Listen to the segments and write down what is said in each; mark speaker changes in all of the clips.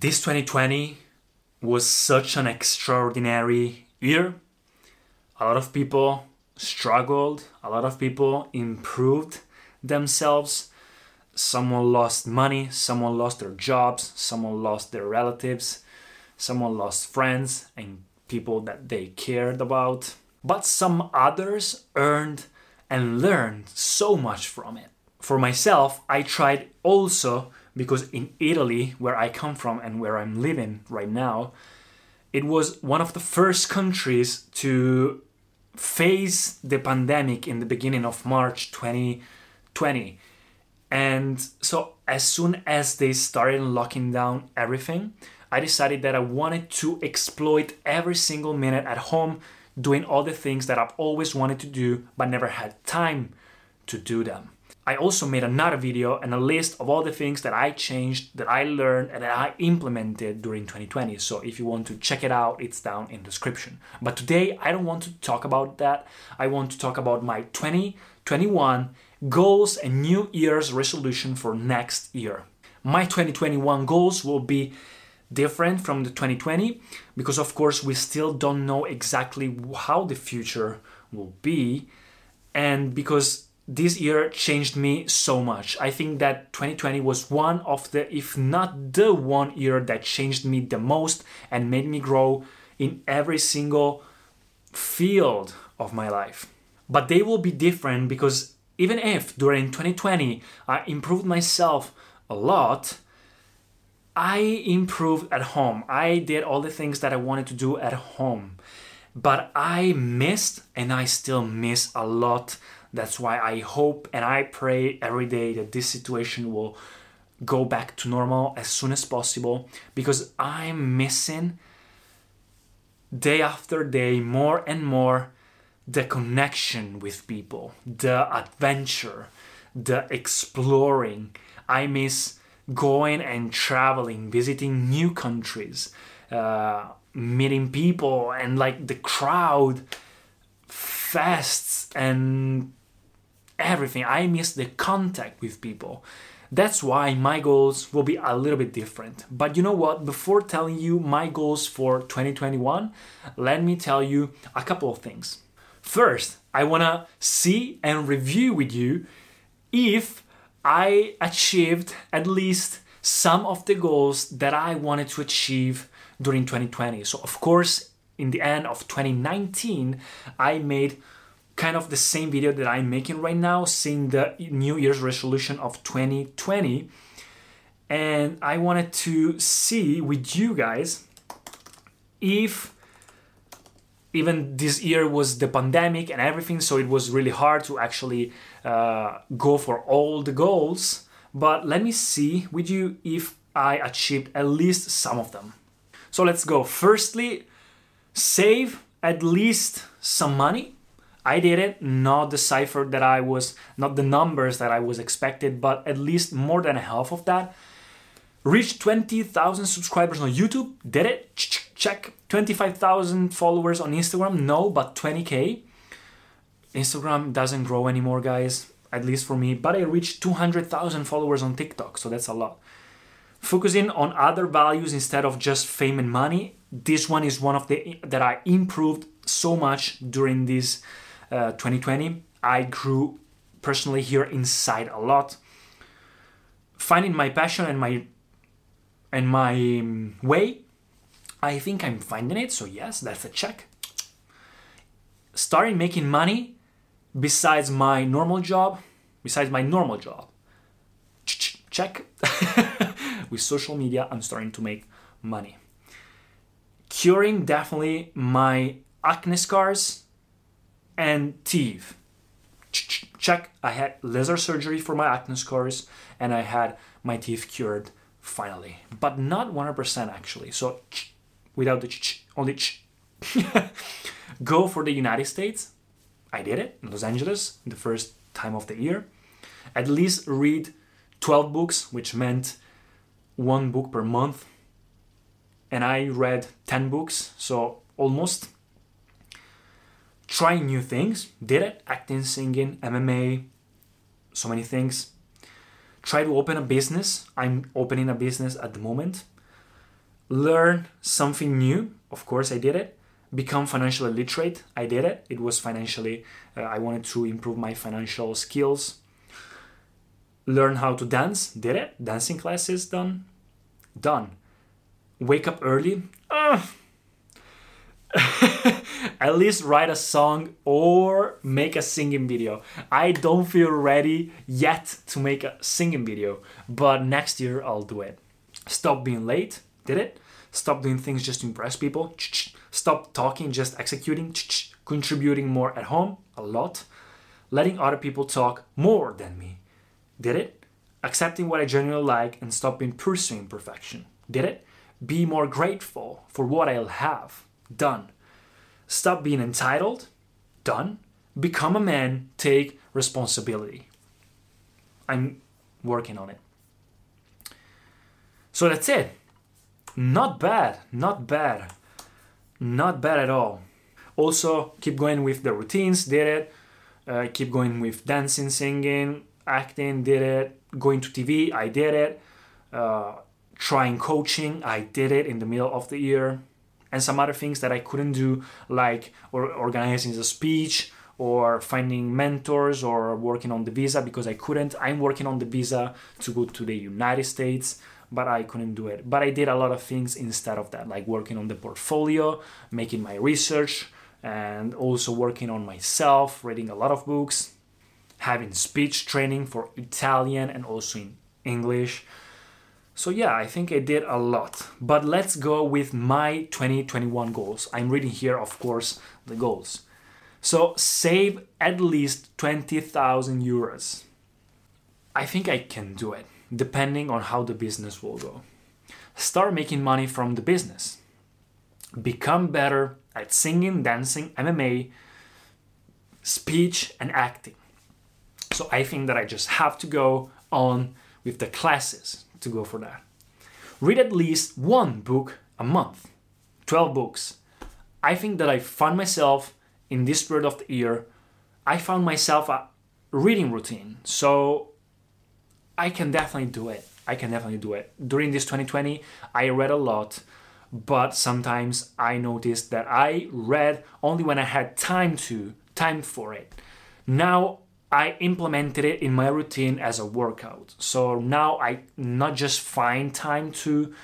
Speaker 1: this 2020 was such an extraordinary year. A lot of people struggled, a lot of people improved themselves. Someone lost money, someone lost their jobs, someone lost their relatives, someone lost friends and people that they cared about. But some others earned and learned so much from it. For myself, I tried also because in Italy, where I come from and where I'm living right now, it was one of the first countries to face the pandemic in the beginning of March 2020. And so, as soon as they started locking down everything, I decided that I wanted to exploit every single minute at home doing all the things that I've always wanted to do but never had time to do them. I also made another video and a list of all the things that I changed, that I learned, and that I implemented during 2020. So if you want to check it out, it's down in the description. But today I don't want to talk about that. I want to talk about my 2021 goals and New Year's resolution for next year. My 2021 goals will be different from the 2020 because of course we still don't know exactly how the future will be and because this year changed me so much. I think that 2020 was one of the, if not the one year that changed me the most and made me grow in every single field of my life. But they will be different because even if during 2020 I improved myself a lot, I improved at home. I did all the things that I wanted to do at home. But I missed and I still miss a lot that's why I hope and I pray every day that this situation will go back to normal as soon as possible because I'm missing day after day more and more the connection with people, the adventure, the exploring. I miss going and traveling, visiting new countries, uh, meeting people, and like the crowd, fests, and everything. I miss the contact with people. That's why my goals will be a little bit different. But you know what? Before telling you my goals for 2021, let me tell you a couple of things. First, I want to see and review with you if I achieved at least some of the goals that I wanted to achieve during 2020. So, of course, in the end of 2019, I made kind of the same video that I'm making right now, seeing the New Year's resolution of 2020. And I wanted to see with you guys if even this year was the pandemic and everything, so it was really hard to actually uh, go for all the goals. But let me see with you if I achieved at least some of them. So let's go. Firstly, save at least some money I did it, not the cipher that I was, not the numbers that I was expected, but at least more than half of that. Reached 20,000 subscribers on YouTube, did it, check. 25,000 followers on Instagram, no, but 20k. Instagram doesn't grow anymore, guys, at least for me, but I reached 200,000 followers on TikTok, so that's a lot. Focusing on other values instead of just fame and money, this one is one of the that I improved so much during this 2020, uh, I grew personally here inside a lot. Finding my passion and my and my um, way, I think I'm finding it. So yes, that's a check. Starting making money besides my normal job, besides my normal job. Check. With social media, I'm starting to make money. Curing definitely my acne scars and teeth. Check, I had laser surgery for my acne scars and I had my teeth cured finally, but not 100% actually. So without the only go for the United States. I did it in Los Angeles the first time of the year. At least read 12 books, which meant one book per month. And I read 10 books, so almost trying new things. Did it? Acting, singing, MMA, so many things. Try to open a business. I'm opening a business at the moment. learn something new. Of course, I did it. Become financially literate. I did it. It was financially, uh, I wanted to improve my financial skills. Learn how to dance. Did it. Dancing classes done. Done. Wake up early. Ugh. At least write a song or make a singing video. I don't feel ready yet to make a singing video, but next year I'll do it. Stop being late. Did it. Stop doing things just to impress people. Stop talking, just executing. Contributing more at home, a lot. Letting other people talk more than me. Did it. Accepting what I genuinely like and stopping pursuing perfection. Did it. Be more grateful for what I'll have. Done. Stop being entitled. Done. Become a man. Take responsibility. I'm working on it. So that's it. Not bad, not bad, not bad at all. Also, keep going with the routines, did it. Uh, keep going with dancing, singing, acting, did it. Going to TV, I did it. Uh, trying coaching, I did it in the middle of the year. And some other things that I couldn't do, like or organizing a speech or finding mentors or working on the visa because I couldn't. I'm working on the visa to go to the United States but I couldn't do it. But I did a lot of things instead of that, like working on the portfolio, making my research, and also working on myself, reading a lot of books, having speech training for Italian and also in English. So, yeah, I think I did a lot. But let's go with my 2021 goals. I'm reading here, of course, the goals. So, save at least 20,000 euros. I think I can do it depending on how the business will go. Start making money from the business. Become better at singing, dancing, MMA, speech, and acting. So I think that I just have to go on with the classes to go for that. Read at least one book a month, 12 books. I think that I found myself in this period of the year, I found myself a reading routine. So I can definitely do it. I can definitely do it. During this 2020, I read a lot, but sometimes I noticed that I read only when I had time to, time for it. Now I implemented it in my routine as a workout. So now I not just find time to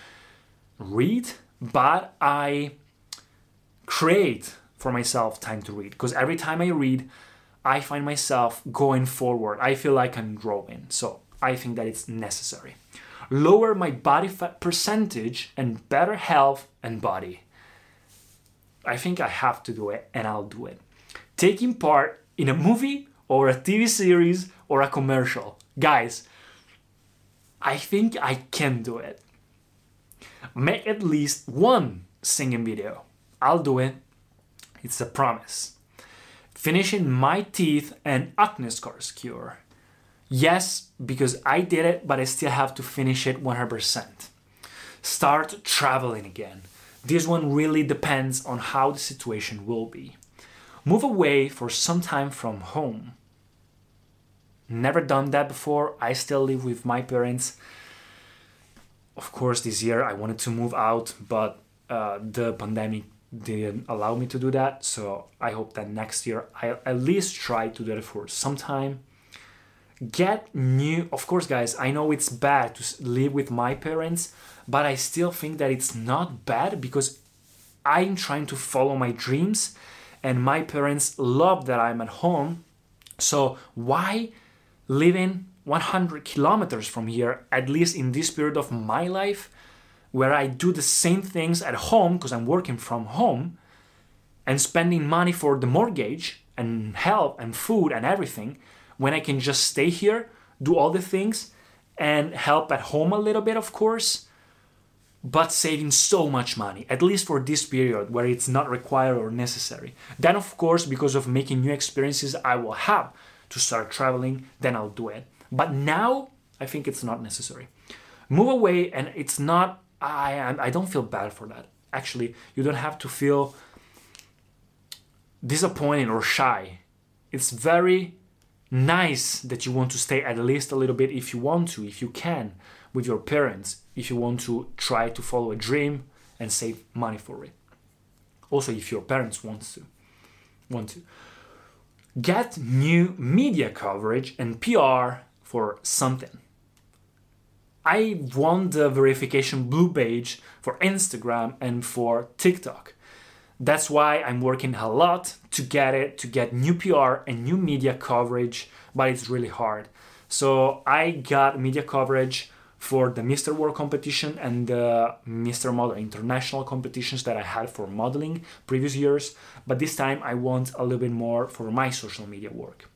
Speaker 1: read, but I create for myself time to read because every time I read, I find myself going forward. I feel like I'm growing. So I think that it's necessary. Lower my body fat percentage and better health and body. I think I have to do it and I'll do it. Taking part in a movie or a TV series or a commercial. Guys, I think I can do it. Make at least one singing video. I'll do it. It's a promise. Finishing my teeth and acne scars cure. Yes, because I did it, but I still have to finish it 100%. Start traveling again. This one really depends on how the situation will be. Move away for some time from home. Never done that before. I still live with my parents. Of course, this year I wanted to move out, but uh, the pandemic didn't allow me to do that. So I hope that next year I'll at least try to do it for some time get new of course guys i know it's bad to live with my parents but i still think that it's not bad because i'm trying to follow my dreams and my parents love that i'm at home so why living 100 kilometers from here at least in this period of my life where i do the same things at home because i'm working from home and spending money for the mortgage and help and food and everything when I can just stay here, do all the things, and help at home a little bit, of course, but saving so much money, at least for this period where it's not required or necessary. Then, of course, because of making new experiences, I will have to start traveling, then I'll do it. But now, I think it's not necessary. Move away, and it's not, I, I don't feel bad for that. Actually, you don't have to feel disappointed or shy. It's very nice that you want to stay at least a little bit if you want to, if you can, with your parents, if you want to try to follow a dream, and save money for it. Also, if your parents want to, want to get new media coverage and PR for something. I want the verification blue page for Instagram and for TikTok. That's why I'm working a lot to get it, to get new PR and new media coverage, but it's really hard. So I got media coverage for the Mr. World competition and the Mr. Model international competitions that I had for modeling previous years, but this time I want a little bit more for my social media work.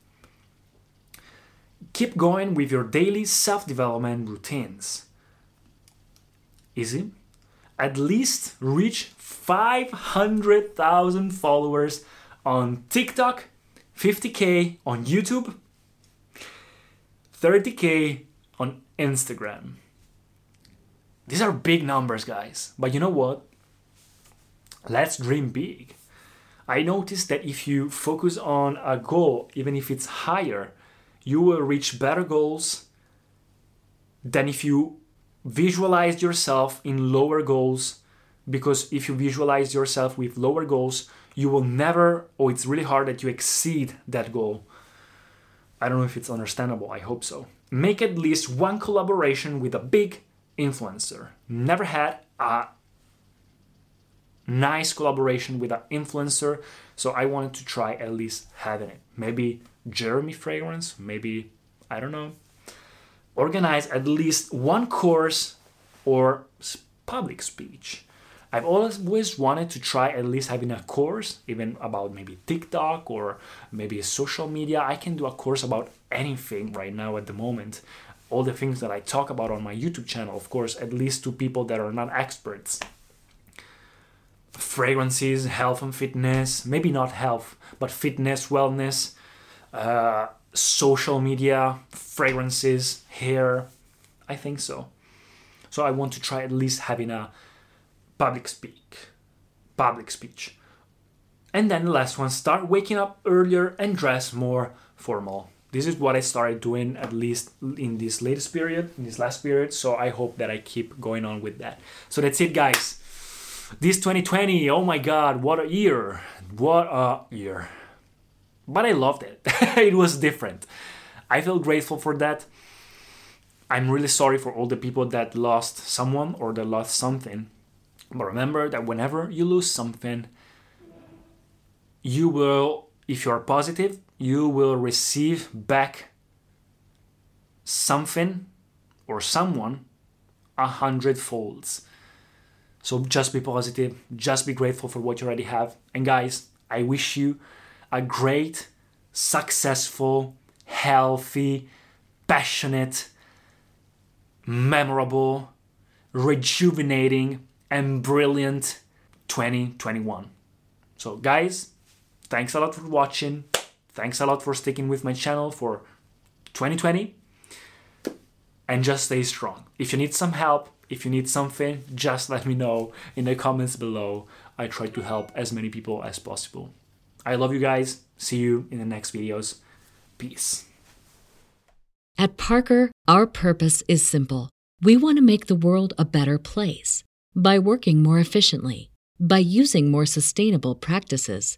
Speaker 1: Keep going with your daily self development routines. Easy. At least reach 500,000 followers on TikTok, 50k on YouTube, 30k on Instagram. These are big numbers, guys. But you know what? Let's dream big. I noticed that if you focus on a goal, even if it's higher, you will reach better goals than if you visualize yourself in lower goals. Because if you visualize yourself with lower goals, you will never, or it's really hard that you exceed that goal. I don't know if it's understandable, I hope so. Make at least one collaboration with a big influencer. Never had a nice collaboration with an influencer, so I wanted to try at least having it. Maybe Jeremy Fragrance, maybe, I don't know. Organize at least one course or public speech. I've always wanted to try at least having a course, even about maybe TikTok or maybe social media. I can do a course about anything right now at the moment. All the things that I talk about on my YouTube channel, of course, at least to people that are not experts. Fragrances, health and fitness, maybe not health, but fitness, wellness, uh, social media, fragrances, hair. I think so. So I want to try at least having a public speak, public speech. And then the last one, start waking up earlier and dress more formal. This is what I started doing at least in this latest period, in this last period. So I hope that I keep going on with that. So that's it, guys. This 2020, oh my god, what a year! What a year. But I loved it. it was different. I feel grateful for that. I'm really sorry for all the people that lost someone or that lost something. But remember that whenever you lose something, you will, if you are positive, you will receive back something or someone a hundred folds. So just be positive, just be grateful for what you already have. And guys, I wish you a great, successful, healthy, passionate, memorable, rejuvenating, and brilliant 2021. So, guys, thanks a lot for watching. Thanks a lot for sticking with my channel for 2020. And just stay strong. If you need some help, if you need something, just let me know in the comments below. I try to help as many people as possible. I love you guys. See you in the next videos. Peace.
Speaker 2: At Parker, our purpose is simple. We want to make the world a better place by working more efficiently, by using more sustainable practices,